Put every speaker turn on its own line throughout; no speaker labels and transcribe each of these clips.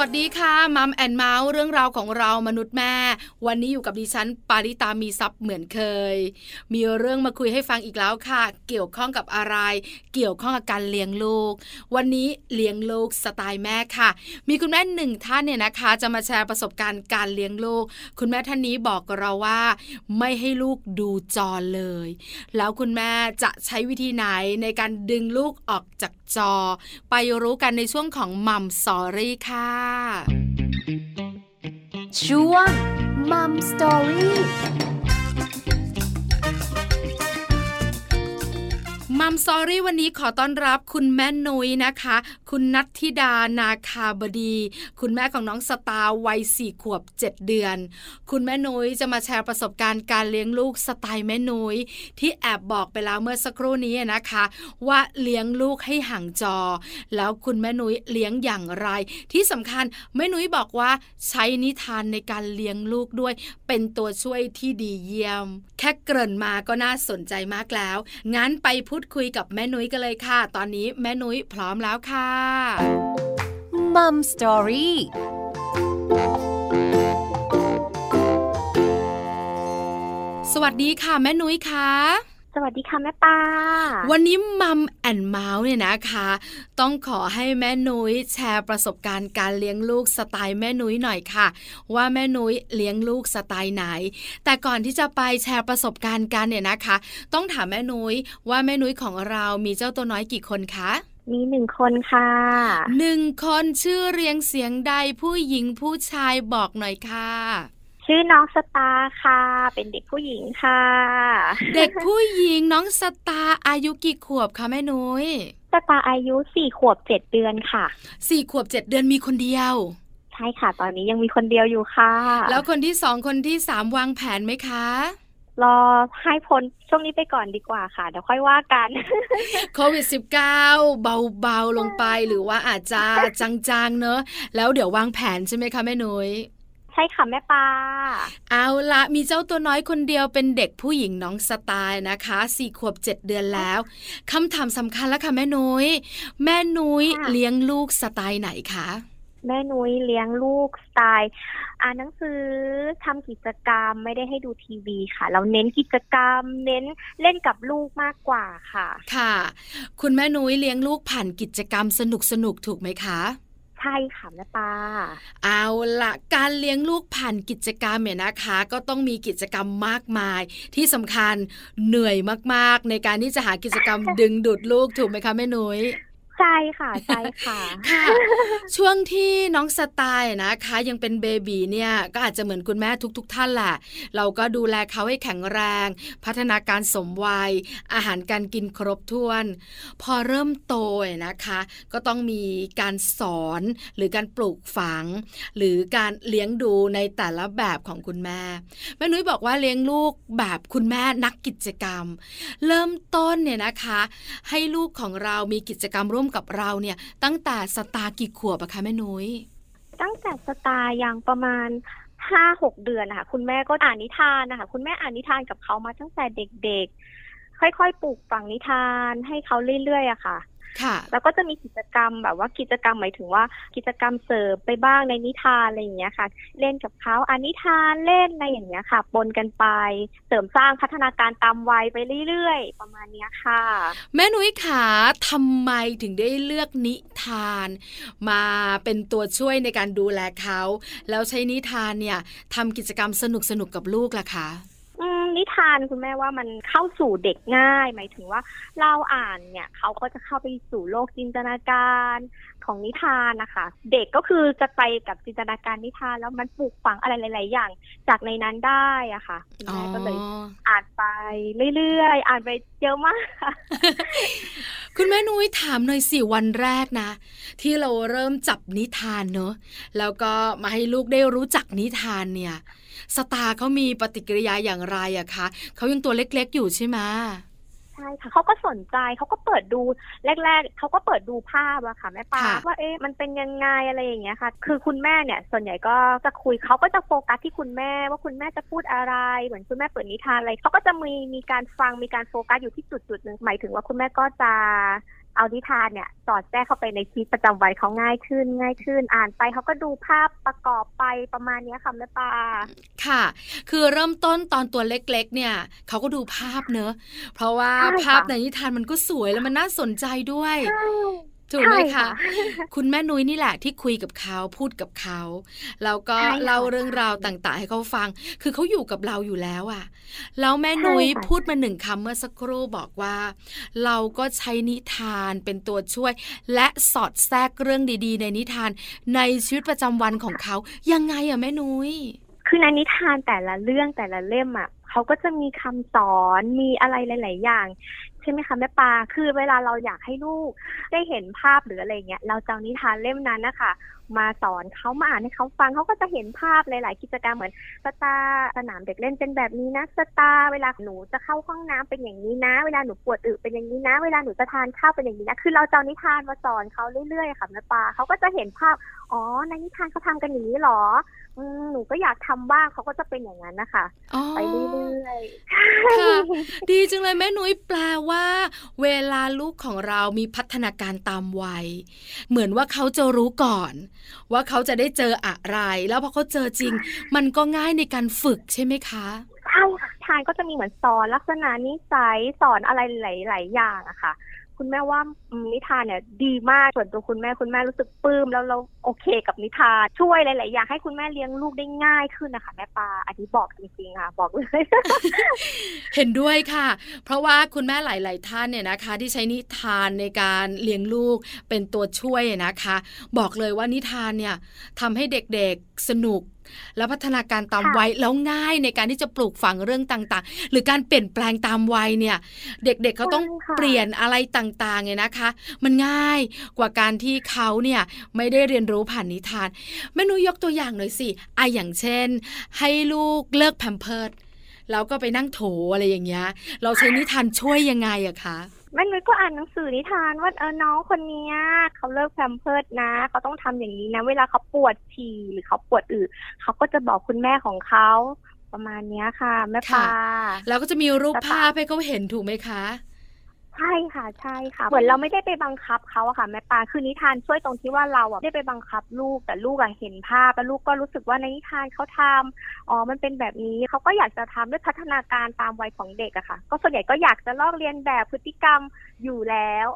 สวัสดีค่ะ Mom and Mouth เรื่องราวของเรามนุษย์แม่ วันนี้อยู่กับดิฉัน ปาลิตามีทรัพย์เหมือนเคย มีเรื่องมาคุยให้ฟังอีกแล้วค่ะ เกี่ยวข้องกับอะไร เกี่ยวข้องกับการเลี้ยงลูก วันนี้เลี้ยงลูกสไตล์แม่ค่ะ มีคุณแม่หนึ่งท่านเนี่ยนะคะ จะมาแชร์ประสบการณ์การเลี้ยงลูก คุณแม่ท่านนี้บอกกับเราว่า ไม่ให้ลูกดูจอเลย แล้วคุณแม่จะใช้วิธีไหนในการดึงลูกออกจากจอ ไปรู้กันในช่วงของ Mom Story ค่ะ
ช่วง
Mom Story Mom Story วันนี้ขอต้อนรับคุณแม่นุ้ยนะคะ คุณนัทธิดานาคาบดี คุณแม่ของน้องสตาร์วัยสี่ขวบเจ็ดเดือน คุณแม่นุ้ยจะมาแชร์ประสบการณ์การเลี้ยงลูกสไตล์แม่นุ้ยที่แอบบอกไปแล้วเมื่อสักครู่นี้นะคะ ว่าเลี้ยงลูกให้ห่างจอ แล้วคุณแม่นุ้ยเลี้ยงอย่างไร ที่สำคัญแม่นุ้ยบอกว่าใช้นิทานในการเลี้ยงลูกด้วย เป็นตัวช่วยที่ดีเยี่ยม แค่เกริ่นมาก็น่าสนใจมากแล้วงั้นไปพูดคุยกับแม่นุ้ยกันเลยค่ะ ตอนนี้แม่นุ้ยพร้อมแล้วค่ะ
มัมสตอรี่
สวัสดีค่ะ แม่นุ้ยค่ะ
สวัสดีค่ะแม่ปา
วันนี้มัมแอนเมาส์เนี่ยนะคะ ต้องขอให้แม่นุ้ยแชร์ประสบการณ์การเลี้ยงลูกสไตล์แม่นุ้ยหน่อยค่ะ ว่าแม่นุ้ยเลี้ยงลูกสไตล์ไหน แต่ก่อนที่จะไปแชร์ประสบการณ์กันเนี่ยนะคะ ต้องถามแม่นุ้ยว่าแม่นุ้ยของเรามีเจ้าตัวน้อยกี่คนคะ
มีหนึ่งคนค่ะ
หนึ่งคนชื่อเรียงเสียงใดผู้หญิงผู้ชายบอกหน่อยค่ะ
ชื่อน้องสตาร์ค่ะ เป็นเด็กผู้หญิงค่ะ
เด็กผู้หญิงน้องสตาร์อายุกี่ขวบคะแม่นุ้ย
สตาร์อายุสี่ขวบเจ็ดเดือนค่ะ
สี่ขวบเจ็ดเดือนมีคนเดียว
ใช่ค่ะ ตอนนี้ยังมีคนเดียวอยู่ค่ะ
แล้วคนที่สองคนที่สามวางแผนไหมคะ
รอให้พ้นช่วงนี้ไปก่อนดีกว่าค่ะเดี๋ยวค่อยว่ากัน
โควิด -19 เบาๆลงไปหรือว่าอาจจะจางๆเนอะแล้วเดี๋ยววางแผนใช่ไหมคะแม่นุย้ย
ใช่ค่ะแม่ปลา
เอาละมีเจ้าตัวน้อยคนเดียวเป็นเด็กผู้หญิงน้องสไตล์นะคะสี่ขวบเจ็ดเดือนแล้วคำถามสำคัญแล้วค่ะแม่นุย้ยแม่นุ้ยเลี้ยงลูกสไตล์ไหนคะ
แม่นุ้ยเลี้ยงลูกสไตล์อ่านหนังสือทำกิจกรรมไม่ได้ให้ดูทีวีค่ะ เราเน้นกิจกรรม เน้นเล่นกับลูกมากกว่าค่ะ
ค่ะ คุณแม่นุ้ยเลี้ยงลูกผ่านกิจกรรมสนุกสนุกถูกไหมคะ
ใช่ค่ะแม่ปา
เอาละการเลี้ยงลูกผ่านกิจกรรมเนี่ยนะคะ ก็ต้องมีกิจกรรมมากมาย ที่สำคัญเหนื่อยมากๆ ในการที่จะหากิจกรรมดึงดูดลูกถูกไหมคะแม่นุ้ย
ใช่ค่ะใช่ค่ะ
ค่ะ ช่วงที่น้องสไตล์นะคะ ยังเป็นเบบีเนี่ยก็อาจจะเหมือนคุณแม่ทุกๆทท่านแหละเราก็ดูแลเขาให้แข็งแรง พัฒนาการสมวัย อาหารการกินครบถ้วน พอเริ่มโตนะคะ ก็ต้องมีการสอนหรือการปลูกฝัง หรือการเลี้ยงดูในแต่ละแบบของคุณแม่แม่นุ้ยบอกว่าเลี้ยงลูกแบบคุณแม่นักกิจกรรม เริ่มต้นเนี่ยนะคะ ให้ลูกของเรามีกิจกรรมร่วมมกับเราเนี่ยตั้งแต่สตาร์กี่ขวบอะคะแม่นุ้ย
ตั้งแต่สตาร์ยังประมาณห้าหกเดือนนะคะคุณแม่ก็อ่านนิทานนะคะคุณแม่อ่านนิทานกับเขามาตั้งแต่เด็กๆ ค่อยๆปลูกฝังนิทานให้เขาเรื่อยๆอะค่ะ แล้วก็จะมีกิจกรรมแบบว่ากิจกรรมหมายถึงว่ากิจกรรมเสริมไปบ้างในนิทานอะไรอย่างเงี้ยค่ะ เล่นกับเขาอานิทานเล่นอะไรอย่างเงี้ยค่ะปนกันไปเสริมสร้างพัฒนาการตามวัยไปเรื่อยๆ ประมาณนี้ค่ะ
แม่นุ้ยขาทำไมถึงได้เลือกนิทาน มาเป็นตัวช่วยในการดูแลเขา แล้วใช้นิทานเนี่ยทำกิจกรรมสนุกๆกับลูกล่ะคะ
นิทานคุณแม่ว่ามันเข้าสู่เด็กง่าย หมายถึงว่าเราอ่านเนี่ยเขาก็จะเข้าไปสู่โลกจินตนาการของนิทานนะคะ เด็กก็คือจะไปกับจินตนาการนิทานแล้วมันปลูกฝังอะไรหลาย ๆ อย่าง จากในนั้นได้อะค่ะคุณแม่ก็เลยอ่านไปเรื่อย ๆ อ่านไปเยอะมาก
คุณแม่นุ้ยถามหน่อยสิวันแรกนะ ที่เราเริ่มจับนิทานเนอะแล้วก็มาให้ลูกได้รู้จักนิทานเนี่ย สตาร์เขามีปฏิกิริยาอย่างไรอะคะเขายังตัวเล็กๆอยู่ใช่ไหม
ใใช่ค่ะเขาก็สนใจเขาก็เปิดดูแรก ๆเขาก็เปิดดูภาพอะค่ะแม่ปลา
ค่ะ
ว่าเอ๊ะมันเป็นยังไงอะไรอย่างเงี้ยค่ะ คือคุณแม่เนี่ย ส่วนใหญ่ก็จะคุยเขาก็จะโฟกัสที่คุณแม่ ว่าคุณแม่จะพูดอะไร เหมือนคุณแม่เปิดนิทานอะไรเขาก็จะมีมีการฟังมีการโฟกัสอยู่ที่จุดจุดๆหนึ่งหมายถึงว่าคุณแม่ก็จะ เอานิทานเนี่ยสอดแทรกเข้าไปในชีวิตประจำวันเขาง่ายขึ้นง่ายขึ้นอ่านไปเขาก็ดูภาพประกอบไปประมาณเนี้ยค่ะแม่ปลา
ค่ะ คือเริ่มต้นตอนตัวเล็ก ๆ เนี่ยเขาก็ดูภาพเนอะเพราะว่า
ใช่ค่ะ
ภาพในนิทานมันก็สวยแล้วมันน่าสนใจด้วย
ใช่
ถูกไหม
ใช่
คะ คุณแม่นุ้ยนี่แหละที่คุยกับเขาพูดกับเขาแล้วก็
ใช่ค่ะ
เล่าเรื่องราวต่างๆ ให้เขาฟัง คือเขาอยู่กับเราอยู่แล้วอะแล้วแม่นุ้ย
ใช่ค่ะ
พูดมาหนึ่งคำเมื่อสักครู่บอกว่า เราก็ใช้นิทานเป็นตัวช่วย และสอดแทรกเรื่องดีๆ ในนิทานในชีวิตประจำวันของเขายังไงอะแม่นุ้ย
คือในนิทานแต่ละเรื่องแต่ละเล่มอะเขาก็จะมีคำสอนมีอะไรหลาย ๆ อย่างใช่ไหมคะแม่ปาคือเวลาเราอยากให้ลูก ได้เห็นภาพหรืออะไรเงี้ยเราจะเอานิทานเล่มนั้นนะคะมาสอนเขามาอ่านให้เขาฟังเขาก็จะเห็นภาพหลาย ๆ กิจกรรมเหมือนสตาสนามเด็กเล่นเป็นแบบนี้นะสตาเวลาหนูจะเข้าห้องน้ำเป็นอย่างนี้นะ เวลาหนูปวดอึเป็นอย่างนี้นะ เวลาหนูจะทานข้าวเป็นอย่างนี้นะคือเราจะเอานิทานมาสอนเขาเรื่อย ๆ ค่ะแม่ปาเขาก็จะเห็นภาพอ๋อในนิทานเขาทำกันอย่างนี้หรอ หนูก็อยากทำบ้างเขาก็จะเป็นอย่างนั้นนะคะ
อ๋อ
ไปเรื่อย
ค่ะ
ๆ
ดีจังเลยแม่นุ้ยแปลว่า เวลาลูกของเรามีพัฒนาการตามวัย เหมือนว่าเขาจะรู้ก่อน ว่าเขาจะได้เจออะไร แล้วพอเขาเจอจริง มันก็ง่ายในการฝึกใช่ไหมคะ
ใช่ค่ะทานก็จะมีเหมือนสอนลักษณะนิสัยสอนอะไรหลาย ๆ อย่างอะค่ะ คุณแม่ว่านิทานเนี่ยดีมากส่วนตัวคุณแม่คุณแม่รู้สึกปลื้มแล้วเราโอเคกับนิทานช่วยหลายๆอย่างให้คุณแม่เลี้ยงลูกได้ง่ายขึ้นนะคะแม่ปลาอันนี้บอกจริงๆค่ะ บอกเลย
เห็นด้วยค่ะ เพราะว่าคุณแม่หลาย ๆ ท่านเนี่ยนะคะ ที่ใช้นิทานในการเลี้ยงลูกเป็นตัวช่วยนะคะ บอกเลยว่านิทานเนี่ยทำให้เด็กๆสนุก และพัฒนาการตาม
ค่ะ
วัยแล้วง่ายในการที่จะปลูกฝังเรื่องต่างๆ หรือการเปลี่ยนแปลงตามวัยเนี่ย เด็กๆเขาต้อง
ใช่ค่ะ
เปลี่ยนอะไรต่างๆเนี่ยนะคะ มันง่ายกว่าการที่เขาเนี่ยไม่ได้เรียนรู้ผ่านนิทานแม่นุยยกตัวอย่างหน่อยสิอะอย่างเช่น ให้ลูกเลิกแพมเพิร์ดแล้วก็ไปนั่งโถอะไรอย่างเงี้ยเราใช้นิทานช่วยยังไงอะคะ
แม่นุ้ยก็อ่านหนังสือนิทานว่าเออน้องคนนี้เขาเลิกแพมเพิร์ดนะเขาต้องทำอย่างนี้นะ เวลาเขาปวดฉี่หรือเขาปวดอืดเขาก็จะบอกคุณแม่ของเขาประมาณเนี้ยค่ะแม่ปลา
แล้วก็จะมีรูปภาพให้เขาเห็นถูกไหมคะ
ใช่ค่ะใช่ค่ะ เหมือนเราไม่ได้ไปบังคับเขาอะค่ะแม่ปลาคือนิทานช่วยตรงที่ว่าเราอะไม่ได้ไปบังคับลูกแต่ลูกอะเห็นภาพแล้วลูกก็รู้สึกว่าในนิทานเขาทำอ๋อมันเป็นแบบนี้เขาก็อยากจะทำด้วยพัฒนาการตามวัยของเด็กอะค่ะ ก็ส่วนใหญ่ก็อยากจะลอกเรียนแบบพฤติกรรมอยู่แล้ว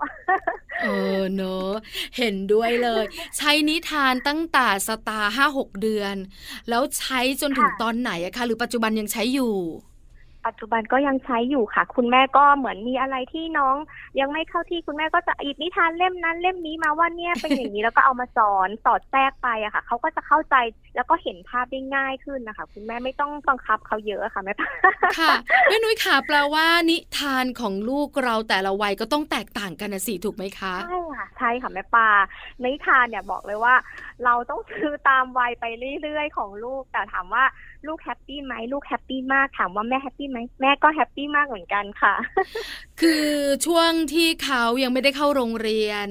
เออเนอะเห็นด้วยเลย ใช้นิทานตั้งแต่สตาร์ห้าหกเดือน แล้วใช้จนถึง
ค่ะ
ตอนไหนอะคะหรือปัจจุบันยังใช้อยู่
ปัจจุบันก็ยังใช้อยู่ค่ะ คุณแม่ก็เหมือนมีอะไรที่น้อง ยังไม่เข้าที่คุณแม่ก็จะหยิบนิทานเล่มนั้นเล่มนี้มาว่าเนี่ยเป็นอย่างนี้แล้วก็เอามาสอนสอดแทรกไปอะค่ะเขาก็จะเข้าใจแล้วก็เห็นภาพได้ง่ายขึ้นนะคะ คุณแม่ไม่ต้องบังคับเขาเยอะค่ะแม่
ค่ะแม่นุ้ยขาแปลว่านิทานของลูกเราแต่ละวัยก็ต้องแตกต่างกันนะสิถูกไหมคะ
ใช่ค่ะใช่ค่ะแม่ปลานิทานเนี่ยบอกเลยว่า เราต้องซื้อตามวัยไปเรื่อยๆของลูกแต่ถามว่า ลูก happy ไหมลูก happy มากถามว่าแม่ happy ไหมแม่ก็ happy มากเหมือนกันค่ะ
คือช่วงที่เขายังไม่ได้เข้าโรงเรียน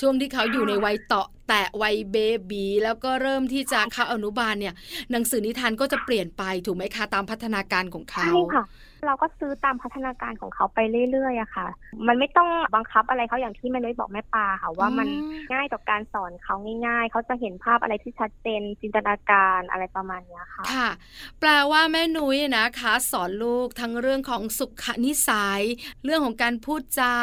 ช่วงที่เขาอยู่ในวัยเตาะแตะวัยเบบีแล้วก็เริ่มที่จะเข้าอนุบาลเนี่ย หนังสือนิทานก็จะเปลี่ยนไปถูกไหมคะตามพัฒนาการของเขา
ใช่ค่ะ เราก็ซื้อตามพัฒนาการของเขาไปเรื่อยๆอะค่ะ มันไม่ต้องบังคับอะไรเขาอย่างที่แม่นุ้ยบอกแม่ปลาค่ะว่ามัน
อืม
ง่ายต่อการสอนเขาง่าย ๆ เขาจะเห็นภาพอะไรที่ชัดเจนจินตนาการอะไรประมาณเนี้ยค่ะ
ค่ะ แปลว่าแม่นุ้ยนะคะ สอนลูกทั้งเรื่องของสุขนิสัย เรื่องของการพูดจา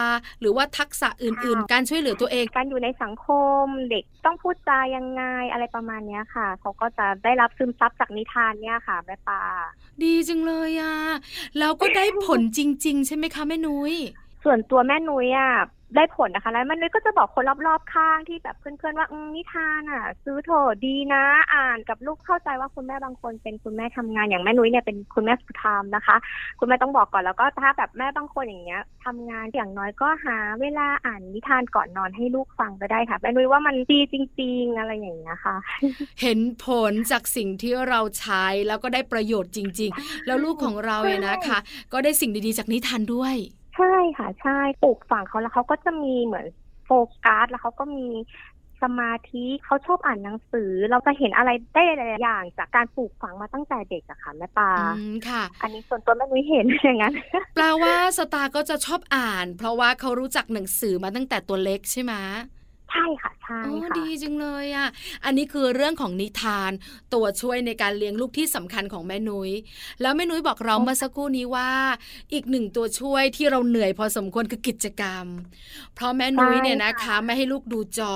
หรือว่าทักษะอื่น
ค่ะ
ๆการช่วยเหลือตัวเอง
การอยู่ในสังคมเด็กต้องพูดจายังไงอะไรประมาณเนี้ยค่ะ เขาก็จะได้รับซึมซับจากนิทานเนี่ยค่ะแม่ปลา
ดีจังเลยอะแล้วก็ได้ผลจริง ๆ ใช่ไหมคะแม่นุ้ย
ส่วนตัวแม่นุ้ยอะ ได้ผลนะคะแล้วแม่นุ้ยก็จะบอกคนรอบๆข้างที่แบบเพื่อนๆว่าอืมนิทานอะ ซื้อเถอะดีนะ อ่านกับลูกเข้าใจว่าคุณแม่บางคนเป็นคุณแม่ทำงานอย่างแม่นุ้ยเนี่ยเป็นคุณแม่สุธรรมนะคะ คุณแม่ต้องบอกก่อนแล้วก็ถ้าแบบแม่บางคนอย่างเงี้ยทำงานอย่างน้อยก็หาเวลาอ่านนิทานก่อนนอนให้ลูกฟังก็ได้ค่ะแม่นุ้ยว่ามันดีจริง ๆ อะไรอย่างเงี้ยค่ะ
เห็นผลจากสิ่งที่เราใช้แล้วก็ได้ประโยชน์จริง ๆ แล้วลูกของเราเนี่ยนะคะ ก็ได้สิ่งดีๆจากนิทานด้วย
ใช่ช่ค่ะใช่ปลูกฝังเขาแล้วเขาก็จะมีเหมือนโฟกัสแล้วเขาก็มีสมาธิเขาชอบอ่านหนังสือ เราจะเห็นอะไรได้หลายๆอย่าง จากการปลูกฝังมาตั้งแต่เด็กอะค่ะแม่ปลา
อืมค่ะ
อันนี้ส่วนตัวแม่นุ้ยเห็นอย่างนั้น
แปลว่าสตาร์ก็จะชอบอ่าน เพราะว่าเขารู้จักหนังสือมาตั้งแต่ตัวเล็กใช่ไหม
ใช่ค่ะใช่
อ๋อ
ค่ะ
ดีจังเลยอะอันนี้คือเรื่องของนิทานตัวช่วยในการเลี้ยงลูกที่สำคัญของแม่นุย้ย แล้วแม่นุ้ยบอกเราเมื่อสักครู่นี้ว่า อีกหนึ่งตัวช่วยที่เราเหนื่อยพอสมควรคือกิจกรรม เพราะแม่นุ้ยเนี่ยนะคะ ไม่ให้ลูกดูจอ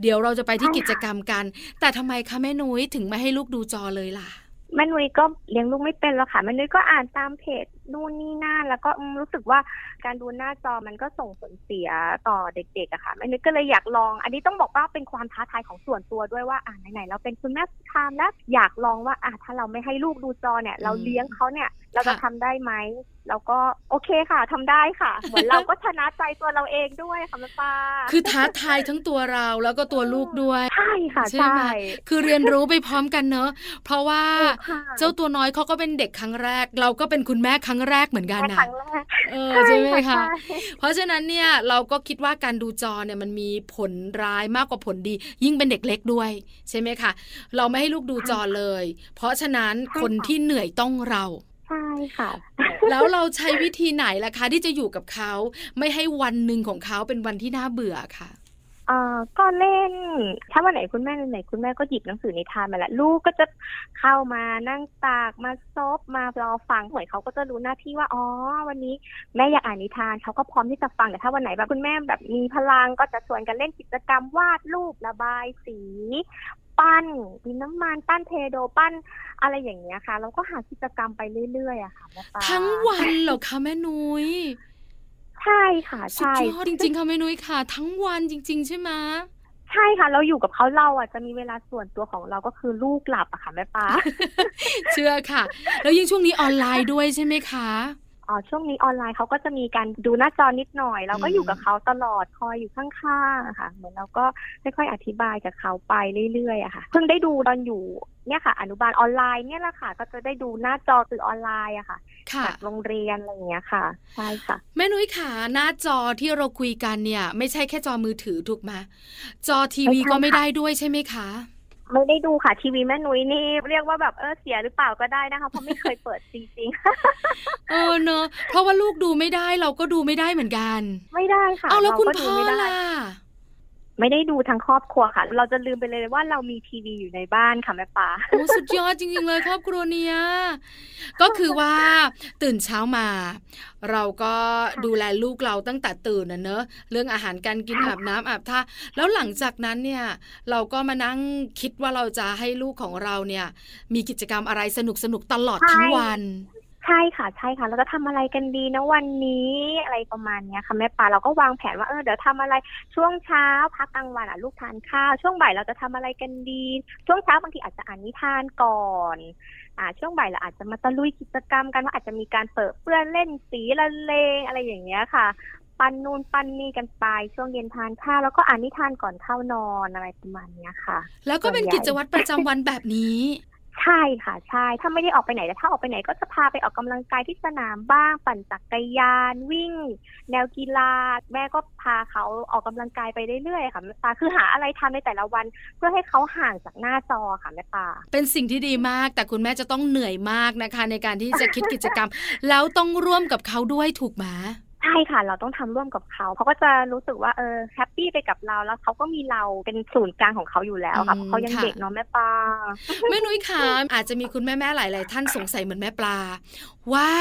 เดี๋ยวเราจะไปที่กิจกรรมกัน แต่ทำไมคะแม่นุ้ยถึงไม่ให้ลูกดูจอเลยล่ะ
แม่นุ้ยก็เลี้ยงลูกไม่เป็นแล้วค่ะแม่นุ้ยก็อ่านตามเพจ นู่นนี่นั่นแล้วก็รู้สึกว่าการดูหน้าจอมันก็ส่งผลเสียต่อเด็กๆอะค่ะอันนี้ก็เลยอยากลอง อันนี้ต้องบอกว่าเป็นความท้าทายของส่วนตัวด้วยว่าอ่าไหนๆเราเป็นคุณแม่ทามแล้วอยากลองว่าอะถ้าเราไม่ให้ลูกดูจอเนี่ย เราเลี้ยงเขาเนี่ย เราจะ
ค่ะ
ทำได้ไหมเราก็โอเคค่ะทำได้ค่ะ เหมือนเราก็ชนะใจตัวเราเองด้วยค่ะแม่ปลา
คือท้าทายทั้งตัวเราแล้วก็ตัวลูกด้วย
ใช่ค่ะ
ใช่ไหม
ใช่
คือเรียนรู้ไปพร้อมกันเนอะเพราะว่า
ถูกค่ะ
เจ้าตัวน้อยเขาก็เป็นเด็กครั้งแรก เราก็เป็นคุณแม่ครั้งแรกเหมือนกัน
แค่
นะ
ครั้งแรก
เออใช่ไหมคะ
ใช่
เพราะฉะนั้นเนี่ยเราก็คิดว่าการดูจอเนี่ยมันมีผลร้ายมากกว่าผลดี ยิ่งเป็นเด็กเล็กด้วย ใช่ไหมคะเราไม่ให้ลูกดูจอเลย เพราะฉะนั้นคนที่เหนื่อยต้องเรา
ใช่ค่ะ
แล้วเราใช้วิธีไหนล่ะคะ ที่จะอยู่กับเขาไม่ให้วันหนึ่งของเขาเป็นวันที่น่าเบื่อค่ะ
เอ่อก็เล่น ถ้าวันไหนคุณแม่วันไหนคุณแม่ก็หยิบหนังสือนิทานมาแล้วลูกก็จะเข้ามานั่งตากมาซบมารอฟังเหมือนเขาก็จะรู้หน้าที่ว่าอ๋อวันนี้แม่อยากอ่านนิทานเขาก็พร้อมที่จะฟังแต่ถ้าวันไหนแบบคุณแม่แบบมีพลังก็จะชวนกันเล่นกิจกรรมวาดรูประบายสี ปั้นดินน้ำมันปั้นเทโดปั้นอะไรอย่างเงี้ยค่ะเราก็หากิจกรรมไปเรื่อยๆอะค่ะแม่ปลา
ทั้งวันเหรอคะแม่นุย้ย
ใช่ค่ะ
สุด
ใช่
ยอดจริงๆค่ะแม่นุ้ยค่ะ ทั้งวันจริง ๆ ใช่ไหม
ใช่ค่ะ เราอยู่กับเขาเราอะจะมีเวลาส่วนตัวของเราก็คือลูกหลับอะค่ะแม่ปลา
เชื่อค่ะ แล้วยิ่งช่วงนี้ออนไลน์ด้วยใช่ไหมคะ
อ๋อช่วงนี้ออนไลน์เขาก็จะมีการดูหน้าจอนิดหน่อย เราก็
อืม
อยู่กับเขาตลอดคอยอยู่ข้างๆอะค่ะ เหมือนเราก็ค่อยๆอธิบายกับเขาไปเรื่อยๆอะค่ะ เพิ่งได้ดูตอนอยู่เนี่ยค่ะ อนุบาลออนไลน์เนี่ยแหละค่ะ ก็จะได้ดูหน้าจอสื่อออนไลน์อะค่ะ
ค่ะ
จากโรงเรียนอะไรอย่างเงี้ยค่ะใช่ค่ะ
แม่นุ้ยขาหน้าจอที่เราคุยกันเนี่ย ไม่ใช่แค่จอมือถือถูกไหมจอทีวี
ไม่ใช่
ก็ไม่
ค่ะ
ได้ด้วยใช่ไหมคะ
ไม่ได้ดูค่ะ ทีวีแม่นุ้ยนี่เรียกว่าแบบเออเสียหรือเปล่าก็ได้นะคะ เพราะไม่เคยเปิดจริง
เออเนอะเพราะว่าลูกดูไม่ได้เราก็ดูไม่ได้เหมือนกัน
ๆไม่ได้ค่ะ
เอาแล้วคุณ
รก็
พ่
ดู
อ
ไม่ได้
ล่ะ
ไม่ได้ดูทั้งครอบครัวค่ะ เราจะลืมไปเลยว่าเรามีทีวีอยู่ในบ้านค่ะแม่ปา
โอ้สุดยอดจริงๆเลยครอบครัวเนี้ยก็คือว่าตื่นเช้ามา เราก็ดูแลลูกเราตั้งแต่ตื่นนะเนอะเรื่องอาหารการกินอาบน้ำอาบท่าแล้วหลังจากนั้นเนี่ย เราก็มานั่งคิดว่าเราจะให้ลูกของเราเนี่ย มีกิจกรรมอะไรสนุกสนุกๆตลอดทั้งวัน
ใช่ค่ะใช่ค่ะเราจะทำอะไรกันดีนะวันนี้อะไรประมาณเนี้ยค่ะแม่ปาเราก็วางแผนว่าเออเดี๋ยวทำอะไรช่วงเช้าพักกลางวันอะลูกทานข้าวช่วงบ่ายเราจะทำอะไรกันดี ช่วงเช้าบางทีอาจจะอ่านนิทานก่อนอ่าช่วงบ่ายเราอาจจะมาตะลุยกิจกรรมกันว่าอาจจะมีการเปิดเปื้อนเล่นสีละเลงอะไรอย่างเงี้ยค่ะปันนูนปันนี่กันไปช่วงเย็นทานข้าวแล้วก็อ่านนิทานก่อนเข้านอนอะไรประมาณเนี้ยค่ะ
แล้วก็เป็นกิจวัตรประจำวันแบบนี้
ใช่ค่ะใช่ถ้าไม่ได้ออกไปไหนแต่ถ้าออกไปไหนก็จะพาไปออกกำลังกายที่สนามบ้าง ปั่นจักรยาน วิ่ง แนวกีฬา แม่ก็พาเขาออกกำลังกายไปเรื่อยๆค่ะแม่ปาคือหาอะไรทำในแต่ละวัน เพื่อให้เขาห่างจากหน้าจอค่ะแม่ปา
เป็นสิ่งที่ดีมาก แต่คุณแม่จะต้องเหนื่อยมากนะคะ ในการที่จะคิดกิจกรรม แล้วต้องร่วมกับเขาด้วยถูกไหม
ใช่ค่ะ เราต้องทำร่วมกับเขา เขาก็จะรู้สึกว่าเออแฮปปี้ไปกับเราแล้วเขาก็มีเราเป็นศูนย์กลางของเขาอยู่แล้วค่ะเพราะเขายังเด็กเนาะแม่ปา
แม่นุ้ยขาอาจจะมีคุณแม่แม่ๆหลาย ๆ ท่านสงสัยเหมือนแม่ปลา ว่า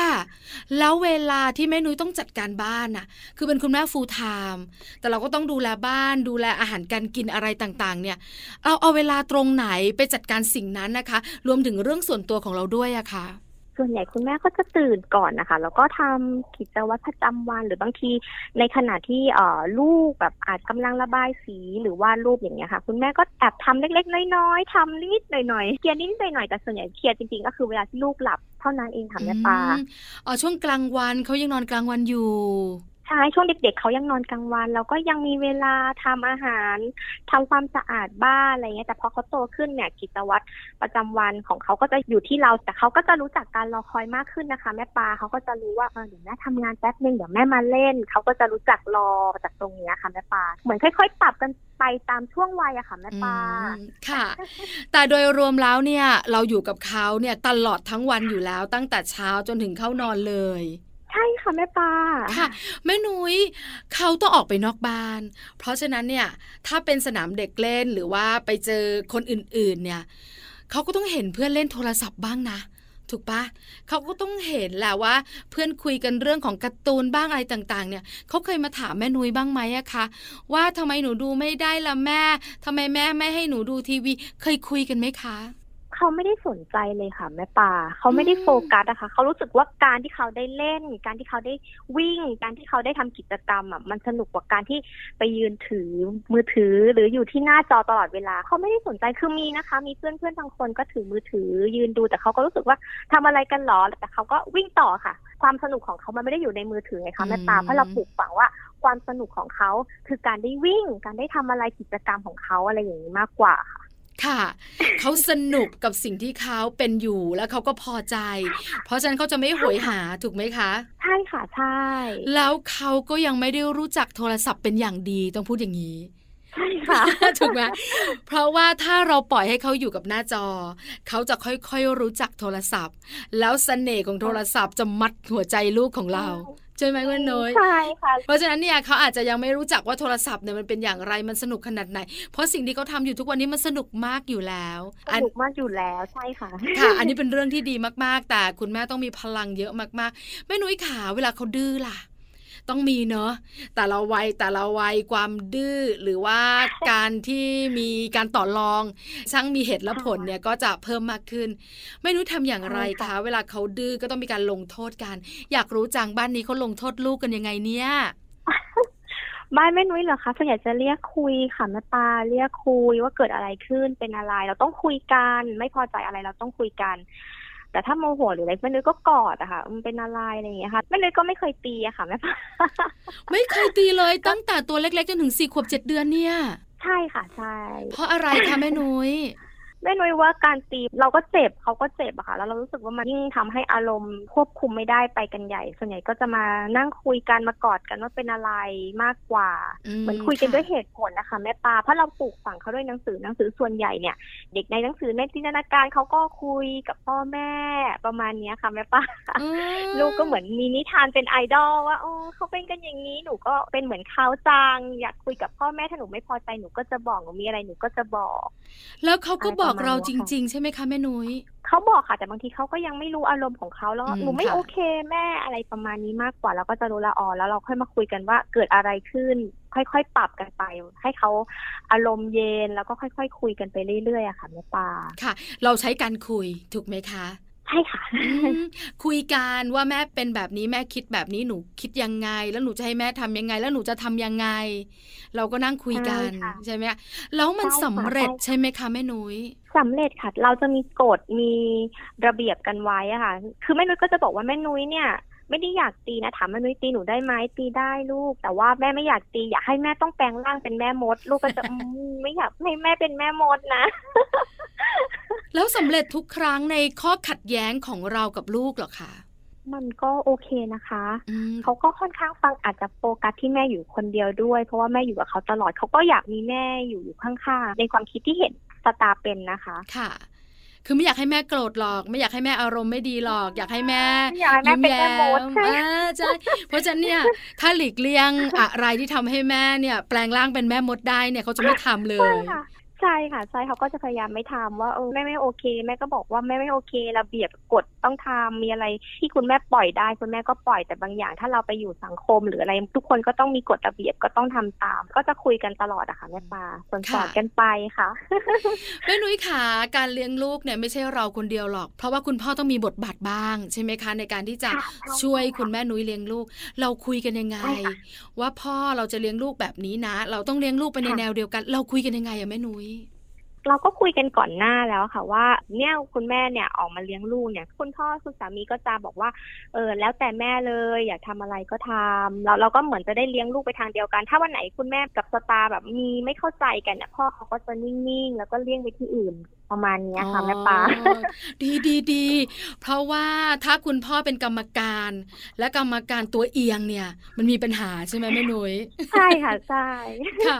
แล้วเวลาที่แม่นุ้ยต้องจัดการบ้านน่ะ คือเป็นคุณแม่ฟูลไทม์แต่เราก็ต้องดูแลบ้าน ดูแลอาหารการกินอะไรต่าง ๆ เนี่ยเราเอาเวลาตรงไหนไปจัดการสิ่งนั้นนะคะ รวมถึงเรื่องส่วนตัวของเราด้วยอะค่ะ
ส่วนใหญ่คุณแม่ก็จะตื่นก่อนนะคะ แล้วก็ทำกิจวัตรประจำวัน หรือบางทีในขณะที่เอ่อลูกแบบอาจกำลังระบายสีหรือวาดรูปอย่างเงี้ยค่ะ คุณแม่ก็แอบทำเล็กๆ น้อยๆทำนิดหน่อยๆเคลียร์นิดหน่อยๆแต่ส่วนใหญ่เคลียร์จริงๆก็คือเวลาที่ลูกหลับเท่านั้นเองค่ะแม่ปา
อ๋อช่วงกลางวันเขายังนอนกลางวันอยู่
ใช่ช่วงเด็กๆเขายังนอนกลางวัน เราก็ยังมีเวลาทำอาหารทำความสะอาดบ้านอะไรเงี้ยแต่พอเขาโตขึ้นเนี่ยกิจวัตรประจำวันของเขาก็จะอยู่ที่เรา แต่เขาก็จะรู้จักการรอคอยมากขึ้นนะคะ แม่ปลาเขาก็จะรู้ว่าเออเดี๋ยวแม่ทำงานแป๊บนึงเดี๋ยวแม่มาเล่นเขาก็จะรู้จักรอจากตรงเนี้ยค่ะแม่ปลาเหมือนค่อย ๆ ปรับกันไปตามช่วงวัยอะค่ะแม่ปลา
ค่ะ แต่โดยรวมแล้วเนี่ยเราอยู่กับเขาเนี่ยตลอดทั้งวันอยู่แล้วตั้งแต่เช้าจนถึงเข้านอนเลย
ใช่ค่ะแม่ปลา
ค่ะแม่นุ้ยเขาต้องออกไปนอกบ้าน เพราะฉะนั้นเนี่ยถ้าเป็นสนามเด็กเล่นหรือว่าไปเจอคนอื่นๆเนี่ยเขาก็ต้องเห็นเพื่อนเล่นโทรศัพท์บ้างนะถูกปะเขาก็ต้องเห็นแหละว่า เพื่อนคุยกันเรื่องของการ์ตูนบ้างอะไรต่างๆ เนี่ยเขาเคยมาถามแม่นุ้ยบ้างไหมอะคะว่าทำไมหนูดูไม่ได้ละแม่ทำไมแม่ไม่ให้หนูดูทีวี เคยคุยกันไหมคะ
เขาไม่ได้สนใจเลยค่ะแม่ปลาเขาไม่ได้
อืม
โฟกัสอะค่ะเขารู้สึกว่าการที่เขาได้เล่น การที่เขาได้วิ่ง การที่เขาได้ทำกิจกรรมอะมันสนุกกว่าการที่ไปยืนถือมือถือหรืออยู่ที่หน้าจอตลอดเวลาเขาไม่ได้สนใจคือมีนะคะ มีเพื่อนเพื่อนๆบางคนก็ถือมือถือ ยืนดูแต่เขาก็รู้สึกว่าทำอะไรกันหรอแต่เขาก็วิ่งต่อค่ะ ความสนุกของเขามันไม่ได้อยู่ในมือถือไงคะแม่ปลา
อืม
เพราะเราปลูกฝังว่าความสนุกของเขาคือการได้วิ่ง การได้ทำอะไรกิจกรรมของเขาอะไรอย่างนี้มากกว่าค่ะ
ค่ะ เขาสนุกกับสิ่งที่เขาเป็นอยู่แล้วเขาก็พอใจ เพราะฉะนั้นเขาจะไม่โหยหาถูกไหมคะ
ใช่ค่ะใช่
แล้วเขาก็ยังไม่ได้รู้จักโทรศัพท์เป็นอย่างดีต้องพูดอย่างนี้
ใช่ค่ะ
ถูกไหมเพราะว่าถ้าเราปล่อยให้เขาอยู่กับหน้าจอ เขาจะค่อยๆรู้จักโทรศัพท์ แล้วเสน่ห์ของโทรศัพท์จะมัดหัวใจลูกของเรา ใช่ไหมคุณน้อย
ใช่ค่ะ
เพราะฉะนั้นเนี่ยเขาอาจจะยังไม่รู้จักว่าโทรศัพท์เนี่ยมันเป็นอย่างไรมันสนุกขนาดไหน เพราะสิ่งที่เขาทำอยู่ทุกวันนี้มันสนุกมากอยู่แล้ว
ส
อัน
นุกมากอยู่แล้วใช่ค่ะ
ค่ะ อันนี้เป็นเรื่องที่ดีมากๆ แต่คุณแม่ต้องมีพลังเยอะมากๆแม่นุ้ยขาเวลาเขาดื้อล่ะ ต้องมีเนอะแต่ละวัยแต่ละวัยความดื้อหรือว่าการที่มีการต่อรอง ช่างมีเหตุและผลเนี่ยก็จะเพิ่มมากขึ้นแม่นุ้ยทำอย่างไร
ใช่
คะ
ค่ะ
เวลาเขาดื้อก็ต้องมีการลงโทษกัน อยากรู้จังบ้านนี้เขาลงโทษลูกกันยังไงเนี่ย
บ้านแม่นุ้ยเหรอคะส่วนใหญ่จะเรียกคุยค่ะแม่ปลาเรียกคุยว่าเกิดอะไรขึ้นเป็นอะไร เราต้องคุยกัน ไม่พอใจอะไรเราต้องคุยกัน แต่ถ้าโมโหหรืออะไรแม่นุ้ยก็กอดอะค่ะมันเป็นอะไรอะไรอย่างเงี้ยค่ะแม่นุ้ยก็ไม่เคยตีอะค่ะแม่ปลา
ไม่เคยตีเลยตั้งแต่ตัวเล็กๆจนถึงสี่ขวบเจ็ดเดือนเนี่ย
ใช่ค่ะใช่
เพราะอะไรคะแม่นุ้ย
แม่นุ้ยว่าการตีเราก็เจ็บเขาก็เจ็บอะค่ะแล้วเรารู้สึกว่ามันยิ่งทำให้อารมณ์ควบคุมไม่ได้ไปกันใหญ่ ส่วนใหญ่ก็จะมานั่งคุยกันมากอดกันว่าเป็นอะไรมากกว่า
อืม
เหมือนคุยกัน
ค่ะ
ด้วยเหตุผลนะคะแม่ปลาเพราะเราปลูกฝังเขาด้วยหนังสือหนังสือส่วนใหญ่เนี่ย เด็กในหนังสือในจินตนาการเขาก็คุยกับพ่อแม่ประมาณเนี้ยค่ะแม่ปลา
อืม
ลูกก็เหมือนมีนิทานเป็นไอดอลว่าโอ้เขาเป็นกันอย่างนี้หนูก็เป็นเหมือนเขาจังอยากคุยกับพ่อแม่ถ้าหนูไม่พอใจหนูก็จะบอกหนูมีอะไรหนูก็จะบอก
แล้วเขาก็บอกเรา
อะไรประมาณ
จ
เนี้ยค่ะ
ริง ๆ ใช่ไหมคะแม่นุ้ย
เขาบอกค่ะ แต่บางทีเขาก็ยังไม่รู้อารมณ์ของเขาแล้ว
อืม
หนูไม่
ค่ะ
โอเคแม่อะไรประมาณนี้มากกว่าแล้วก็จะรู้ละอ๋อแล้วเราค่อยมาคุยกันว่าเกิดอะไรขึ้น ค่อยๆปรับกันไป ให้เขาอารมณ์เย็นแล้วก็ค่อย ๆ คุยกันไปเรื่อยๆอะค่ะแม่ปลา
ค่ะ เราใช้การคุยถูกไหมคะ
ใช่ค่ะ
อืมคุยกันว่าแม่เป็นแบบนี้แม่คิดแบบนี้หนูคิดยังไง แล้วหนูจะให้แม่ทำยังไง แล้วหนูจะทำยังไง เราก็นั่งคุยกัน
ใช่ค่ะ
ใช่ไหมคะแล้วมัน
ใช่ค่ะ
สำเร็จ
ใช่ค่ะ
ใช่ไหมคะแม่นุ้ย
สำเร็จค่ะ เราจะมีกฎมีระเบียบกันไว้อะค่ะ คือแม่นุ้ยก็จะบอกว่าแม่นุ้ยเนี่ย ไม่ได้อยากตีนะถามแม่นุ้ยตีหนูได้ไหมตีได้ลูก แต่ว่าแม่ไม่อยากตี อยากให้แม่ต้องแปลงร่างเป็นแม่มด ลูกก็จะอืมไม่อยากให้แม่เป็นแม่มดนะ
แล้วสำเร็จทุกครั้งในข้อขัดแย้งของเรากับลูกเหรอคะ
มันก็โอเคนะคะ
อืม
เขาก็ค่อนข้างฟังอาจจะโฟกัสที่แม่อยู่คนเดียวด้วย เพราะว่าแม่อยู่กับเขาตลอดเขาก็อยากมีแม่อยู่อยู่ข้างๆในความคิดที่เห็นสตาร์เป็นนะคะ
ค่ะ คือไม่อยากให้แม่โกรธหรอก ไม่อยากให้แม่อารมณ์ไม่ดีหรอก อยากให้แม่
ไม่อยากให้แม่เป็นแม่มด
ยิ้
ใช่
แย้อ่าใช่เพราะฉะนั้นเนี่ยถ้าหลีกเลี่ยงอะไรที่ทำให้แม่เนี่ย แปลงร่างเป็นแม่มดได้เนี่ยเขาจะไม่ทำเล
ใช่
ย
ค่ะ ใช่ค่ะใช่เขาก็จะพยายามไม่ทำว่าเออแม่ไม่โอเค แม่ก็บอกว่าแม่ไม่โอเคระเบียบกฎต้องทำมีอะไรที่คุณแม่ปล่อยได้ คุณแม่ก็ปล่อยแต่บางอย่าง ถ้าเราไปอยู่สังคมหรืออะไร ทุกคนก็ต้องมีกฎระเบียบก็ต้องทำตาม ก็จะคุยกันตลอดอะค่ะแม่ปลาสอนสอน
ค่ะ
กันไปค่ะ
แม่นุ้ยขาการเลี้ยงลูกเนี่ยไม่ใช่เราคนเดียวหรอก เพราะว่าคุณพ่อต้องมีบทบาทบ้างใช่ไหมคะในการที่จะ
ค่ะใช่
ช่วย
ค่ะ
คุณแม่นุ้ยเลี้ยงลูก เราคุยกันยังไง
ใช่ค่ะ
ว่าพ่อเราจะเลี้ยงลูกแบบนี้นะ เราต้องเลี้ยงลูกไปใน
ค่ะ
แนวเดียวกัน เราคุยกันยังไงอะแม่นุ้ย
เราก็คุยกันก่อนหน้าแล้วค่ะ ว่าเนี่ยคุณแม่เนี่ยออกมาเลี้ยงลูกเนี่ย คุณพ่อคุณสามีก็จะบอกว่า เออ แล้วแต่แม่เลย อยากทำอะไรก็ทำเราเราก็เหมือนจะได้เลี้ยงลูกไปทางเดียวกัน ถ้าวันไหนคุณแม่กับสตาแบบมีไม่เข้าใจกันเนี่ยพ่อเขาก็จะนิ่งๆ แล้วก็เลี่ยงไปที่อื่น ประมาณเนี้ยค่ะแม่ปลา
อ๋อดีดีดีเพราะว่าถ้าคุณพ่อเป็นกรรมการ และกรรมการตัวเอียงเนี่ย มันมีปัญหาใช่ไหมแม่นุ้ย
ใช่ค่ะใช่
ค่ะ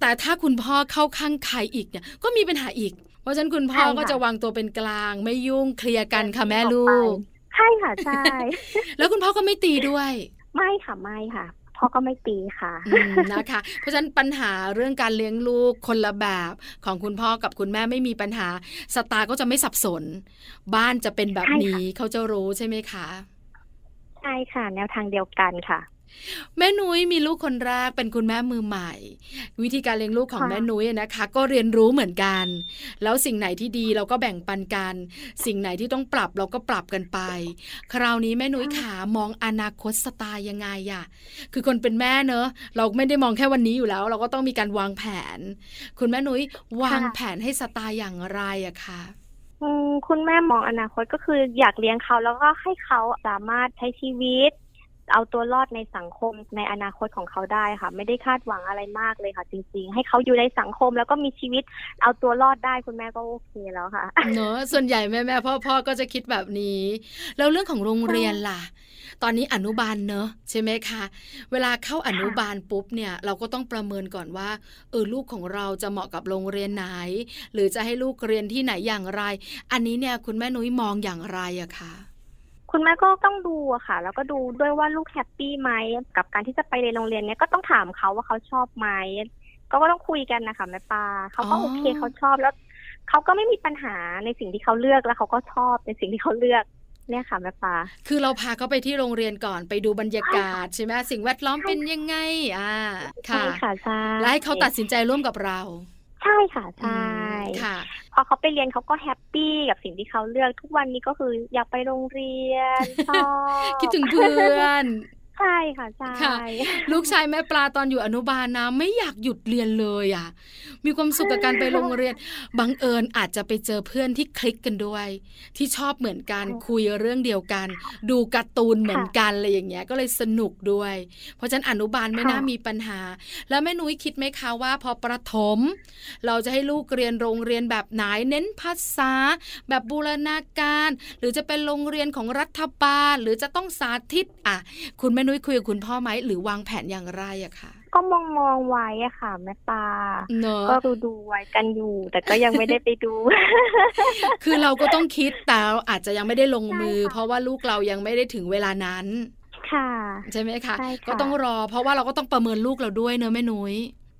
แต่ถ้าคุณพ่อเข้าข้างใครอีกเนี่ย ก็มีปัญหาอีก เพราะฉะนั้นคุณพ่อ
ใช่ค่ะ
ก็จะวางตัวเป็นกลาง ไม่ยุ่งเคลียร์กันค่ะแม่ลูก
ใช่ค่ะใช่
แล้วคุณพ่อก็ไม่ตีด้วย
ไม่ค่ะไม่ค่ะ พ่อก็ไม่ตีค่ะ
อืมนะคะ เพราะฉะนั้นปัญหาเรื่องการเลี้ยงลูกคนละแบบของคุณพ่อกับคุณแม่ไม่มีปัญหาสตาร์ก็จะไม่สับสน บ้านจะเป็นแบบ
ใช่ค่ะ
นี้เขาจะรู้ใช่ไหมคะ
ใช่ค่ะ แนวทางเดียวกันค่ะ
แม่นุ้ยมีลูกคนแรกเป็นคุณแม่มือใหม่ วิธีการเลี้ยงลูกของ
ค่ะ
แม่นุ้ยนะคะ ก็เรียนรู้เหมือนกัน แล้วสิ่งไหนที่ดีเราก็แบ่งปันกัน สิ่งไหนที่ต้องปรับเราก็ปรับกันไป คราวนี้แม่นุ้ยขามองอนาคตสไตล์ยังไงอะคือคนเป็นแม่เนอะเราไม่ได้มองแค่วันนี้อยู่แล้ว เราก็ต้องมีการวางแผน คุณแม่นุ้ยวางแผนให้สไตล์อย่างไรอะคะ
อืมคุณแม่มองอนาคตก็คืออยากเลี้ยงเขาแล้วก็ให้เขาสามารถใช้ชีวิต เอาตัวรอดในสังคมในอนาคตของเขาได้ค่ะ ไม่ได้คาดหวังอะไรมากเลยค่ะ จริง ๆ ให้เขาอยู่ในสังคมแล้วก็มีชีวิตเอาตัวรอดได้คุณแม่ก็โอเคแล้วค่ะ
เนอะส่วนใหญ่แม่แม่พ่อพ่อก็จะคิดแบบนี้ แล้วเรื่องของโรงเรียนล่ะ ตอนนี้อนุบาลเนอะใช่ไหมคะ เวลาเข้าอนุบาลปุ๊บเนี่ย เราก็ต้องประเมินก่อนว่าเออลูกของเราจะเหมาะกับโรงเรียนไหน หรือจะให้ลูกเรียนที่ไหนอย่างไร อันนี้เนี่ยคุณแม่นุ้ยมองอย่างไรอะคะ
คุณแม่ก็ต้องดูอะค่ะ แล้วก็ดูด้วยว่าลูกแฮปปี้ไหมกับการที่จะไปเรียนโรงเรียนเนี้ยก็ต้องถามเขาว่าเขาชอบไหมก็ก็ต้องคุยกันนะคะแม่ปลาเขาก็
อ๋อ
โอเคเขาชอบแล้วเขาก็ไม่มีปัญหาในสิ่งที่เขาเลือกแล้วเขาก็ชอบในสิ่งที่เขาเลือกเนี่ยค่ะแม่ปลา
คือเราพาเขาไปที่โรงเรียนก่อนไปดูบรรยากาศใช่ไหมสิ่งแวดล้อมเป็นยังไง อ่า
ใช่
ค่ะ
ค่ะใช่
และให้เขาตัดสินใจร่วมกับเรา
ใช่ค่ะใช่
อืมค่ะ
พอเขาไปเรียนเขาก็แฮปปี้กับสิ่งที่เขาเลือกทุกวันนี้ก็คืออยากไปโรงเรียนชอบ
คิดถึงเพื่อน
ใช่ค่ะใช่
ค่ะลูกชายแม่ปลาตอนอยู่อนุบาลนะไม่อยากหยุดเรียนเลยอะ มีความสุขกับการไปโรงเรียนบังเอิญอาจจะไปเจอเพื่อนที่คลิกกันด้วย ที่ชอบเหมือนกันคุยเรื่องเดียวกัน ดูการ์ตูนเหมือนกันอะไรอย่างเงี้ยก็เลยสนุกด้วย เพราะฉะนั้นอนุบาลไม่น่ามีปัญหา แล้วแม่นุ้ยคิดไหมคะว่า พอประถม เราจะให้ลูกเรียนโรงเรียนแบบไหนเน้นภาษา แบบบูรณาการ หรือจะเป็นโรงเรียนของรัฐบาลหรือจะต้องสาธิตอะ คุณแม่นุ้ยคุยกับคุณพ่อไหมหรือวางแผนอย่างไรอะคะ
ก็มองมองๆไว้อะค่ะแม่ปลา
เนอะ
ก็ดูดูๆไว้กันอยู่ แต่ก็ยังไม่ได้ไปดู
คือเราก็ต้องคิดแต่เราอาจจะยังไม่ได้ลงมือ
ใช่ค่ะ
เพราะว่าลูกเรายังไม่ได้ถึงเวลานั้น
ค่ะ
ใช่ไหมคะ
ใช่ค่ะ
ก็ต้องรอ เพราะว่าเราก็ต้องประเมินลูกเราด้วยเนอะแม่นุ้ย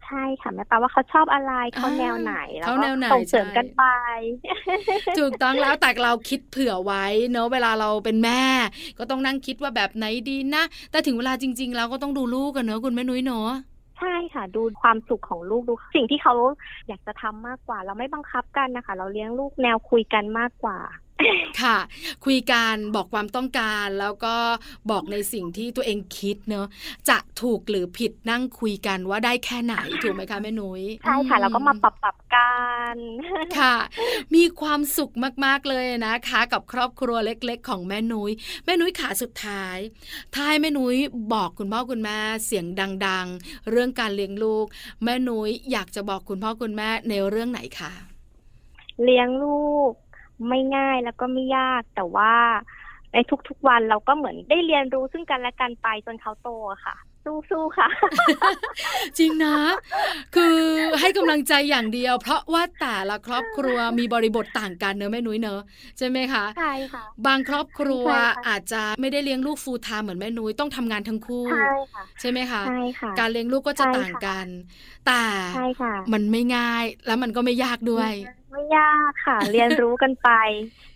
ใช่ค่ะแม่ปลาว่าเขาชอบอะไรเขา
อ่า
แนวไหนแล้ว
เขา
ก็
แนวไหน
ส่งเสริม
ใช่
กันไป
ถูกต้องแล้วแต่เราคิดเผื่อไว้เนอะเวลาเราเป็นแม่ ก็ต้องนั่งคิดว่าแบบไหนดีนะ แต่ถึงเวลาจริง ๆ แล้วก็ต้องดูลูกกันเนอะคุณแม่นุ้ยเนอะ
ใช่ค่ะ ดูความสุขของลูกดูสิ่งที่เขาอยากจะทำมากกว่า เราไม่บังคับกันนะคะ เราเลี้ยงลูกแนวคุยกันมากกว่า
ค่ะ คุยกันบอกความต้องการแล้วก็บอกในสิ่งที่ตัวเองคิดเนอะจะถูกหรือผิดนั่งคุยกันว่าได้แค่ไหนถูกไหมคะแม่นุ้ย
ใช่ค่ะ
อื
เราก็มาปรับปรับกัน
ค่ะ มีความสุขมากๆเลยนะคะ กับครอบครัวเล็ก ๆ ของแม่นุย้ยแม่นุ้ยขาสุดท้ายท้ายแม่นุ้ยบอกคุณพ่อคุณแม่เสียงดัง ๆ เรื่องการเลี้ยงลูก แม่นุ้ยอยากจะบอกคุณพ่อคุณแม่ในเรื่องไหนคะ
เลี้ยงลูก ไม่ง่ายแล้วก็ไม่ยากแต่ว่าในทุกๆวันเราก็เหมือนได้เรียนรู้ซึ่งกันและกันไปจนเขาโตอะค่ะ สู้ๆค่ะ
จริงนะ คือให้กำลังใจอย่างเดียว เพราะว่าแต่ละครอบครัวมีบริบทต่างกันเนอะแม่นุ้ยเนอะใช่ไหมคะ
ใช่ค่ะ
บางครอบครัว
ใช่ค่ะ
อาจจะไม่ได้เลี้ยงลูกฟูลไทม์เหมือนแม่นุ้ยต้องทำงานทั้งคู่
ใช่ค่ะ
ใช่ไหมคะ
ใช่ค่ะ
การเลี้ยงลูกก็จะ
ใช่ค่ะ
ต่างกัน แต่
ใช่ค่ะ
มันไม่ง่ายแล้วมันก็ไม่ยากด้วย
ไม่ยากค่ะ เรียนรู้กันไป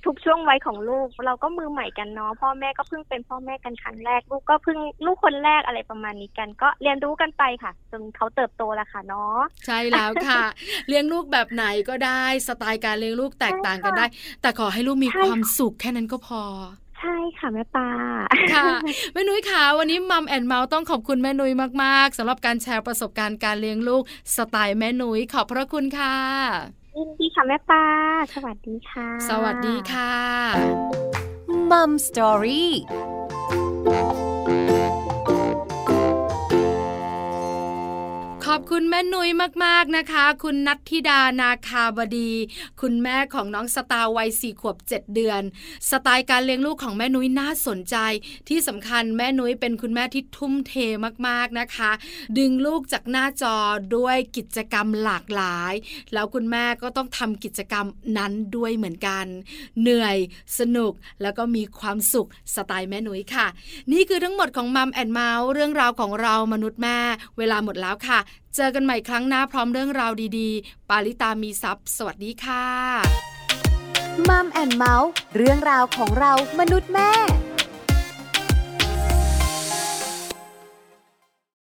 ทุกช่วงวัยของลูก เราก็มือใหม่กันเนาะพ่อแม่ก็เพิ่งเป็นพ่อแม่กันครั้งแรก ลูกก็เพิ่งลูกคนแรกอะไรประมาณนี้กัน ก็เรียนรู้กันไปค่ะจนเขาเติบโตแล้วค่ะเนาะ
ใช่แล้วค่ะ เลี้ยงลูกแบบไหนก็ได้สไตล์การเลี้ยงลูกแตกต่างกันได้ แต่ขอให้ลูกมี
ใช่
ความ
ค่ะ
สุขแค่นั้นก็พอ
ใช่ค่ะแม่ปลา
ค่ะแม่นุ้ยค่ะวันนี้มัมแอนเมาส์ต้องขอบคุณแม่นุ้ยมากๆสำหรับการแชร์ประสบการณ์การเลี้ยงลูกสไตล์แม่นุ้ยขอบพระคุณค่ะ
ยยินดีค่ะแม่ปลาสวัสดีค่ะ
สวัสดีค่ะ
มัมสตอรี่
อบคุณแม่นุ้ยมากๆนะคะ คุณนัทธิดานาคาบดี คุณแม่ของน้องสตาวัยสี่ขวบเจ็ดเดือน สไตล์การเลี้ยงลูกของแม่นุ้ยน่าสนใจ ที่สำคัญแม่นุ้ยเป็นคุณแม่ที่ทุ่มเทมากๆนะคะ ดึงลูกจากหน้าจอด้วยกิจกรรมหลากหลาย แล้วคุณแม่ก็ต้องทำกิจกรรมนั้นด้วยเหมือนกัน เหนื่อยสนุกแล้วก็มีความสุขสไตล์แม่นุ้ยค่ะ นี่คือทั้งหมดของ Mom and Mouth เรื่องราวของเรามนุษย์แม่ เวลาหมดแล้วค่ะเจอกันใหม่ครั้งหน้าพร้อมเรื่องราวดีๆ ปาลิตามีทรัพย์สวัสดีค่ะ
มัมแอนเมาส์เรื่องราวของเรามนุษย์แม่